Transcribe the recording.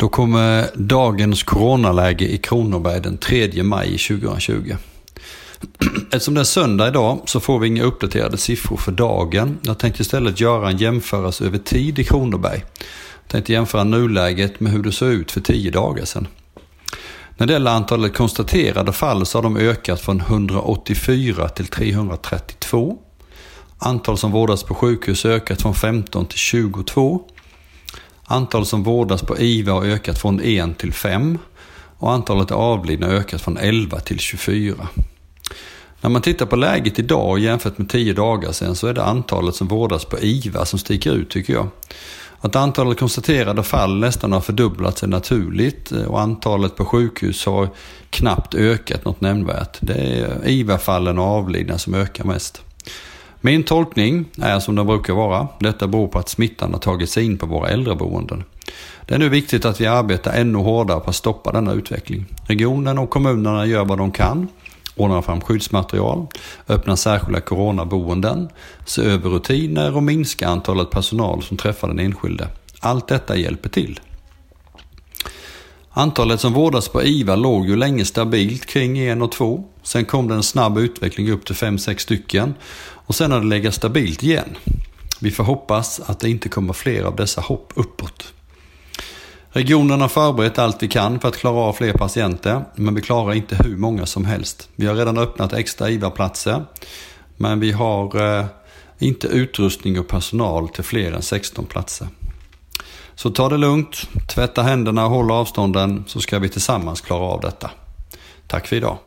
Då kommer dagens coronaläge i Kronoberg den 3 maj 2020. Eftersom det är söndag idag så får vi inga uppdaterade siffror för dagen. Jag tänkte istället göra en jämförelse över tid i Kronoberg. Jag tänkte jämföra nuläget med hur det såg ut för tio dagar sedan. När det gäller antalet konstaterade fall så har de ökat från 184 till 332. Antal som vårdas på sjukhus har ökat från 15 till 22. Antalet som vårdas på IVA har ökat från 1 till 5 och antalet avlidna har ökat från 11 till 24. När man tittar på läget idag jämfört med 10 dagar sedan så är det antalet som vårdas på IVA som sticker ut tycker jag. Att antalet konstaterade fall nästan har fördubblats är naturligt och antalet på sjukhus har knappt ökat något nämnvärt. Det är IVA-fallen och avlidna som ökar mest. Min tolkning är som den brukar vara. Detta beror på att smittan har tagit sig in på våra äldreboenden. Det är nu viktigt att vi arbetar ännu hårdare på att stoppa denna utveckling. Regionen och kommunerna gör vad de kan. Ordnar fram skyddsmaterial, öppnar särskilda coronaboenden, ser över rutiner och minskar antalet personal som träffar den enskilde. Allt detta hjälper till. Antalet som vårdas på IVA låg ju länge stabilt kring en och två. Sen kom det en snabb utveckling upp till fem sex stycken och sen har det legat stabilt igen. Vi får hoppas att det inte kommer fler av dessa hopp uppåt. Regionen har förberett allt vi kan för att klara av fler patienter, men vi klarar inte hur många som helst. Vi har redan öppnat extra IVA-platser, men vi har eh, inte utrustning och personal till fler än 16 platser. Så ta det lugnt, tvätta händerna och håll avstånden så ska vi tillsammans klara av detta. Tack för idag.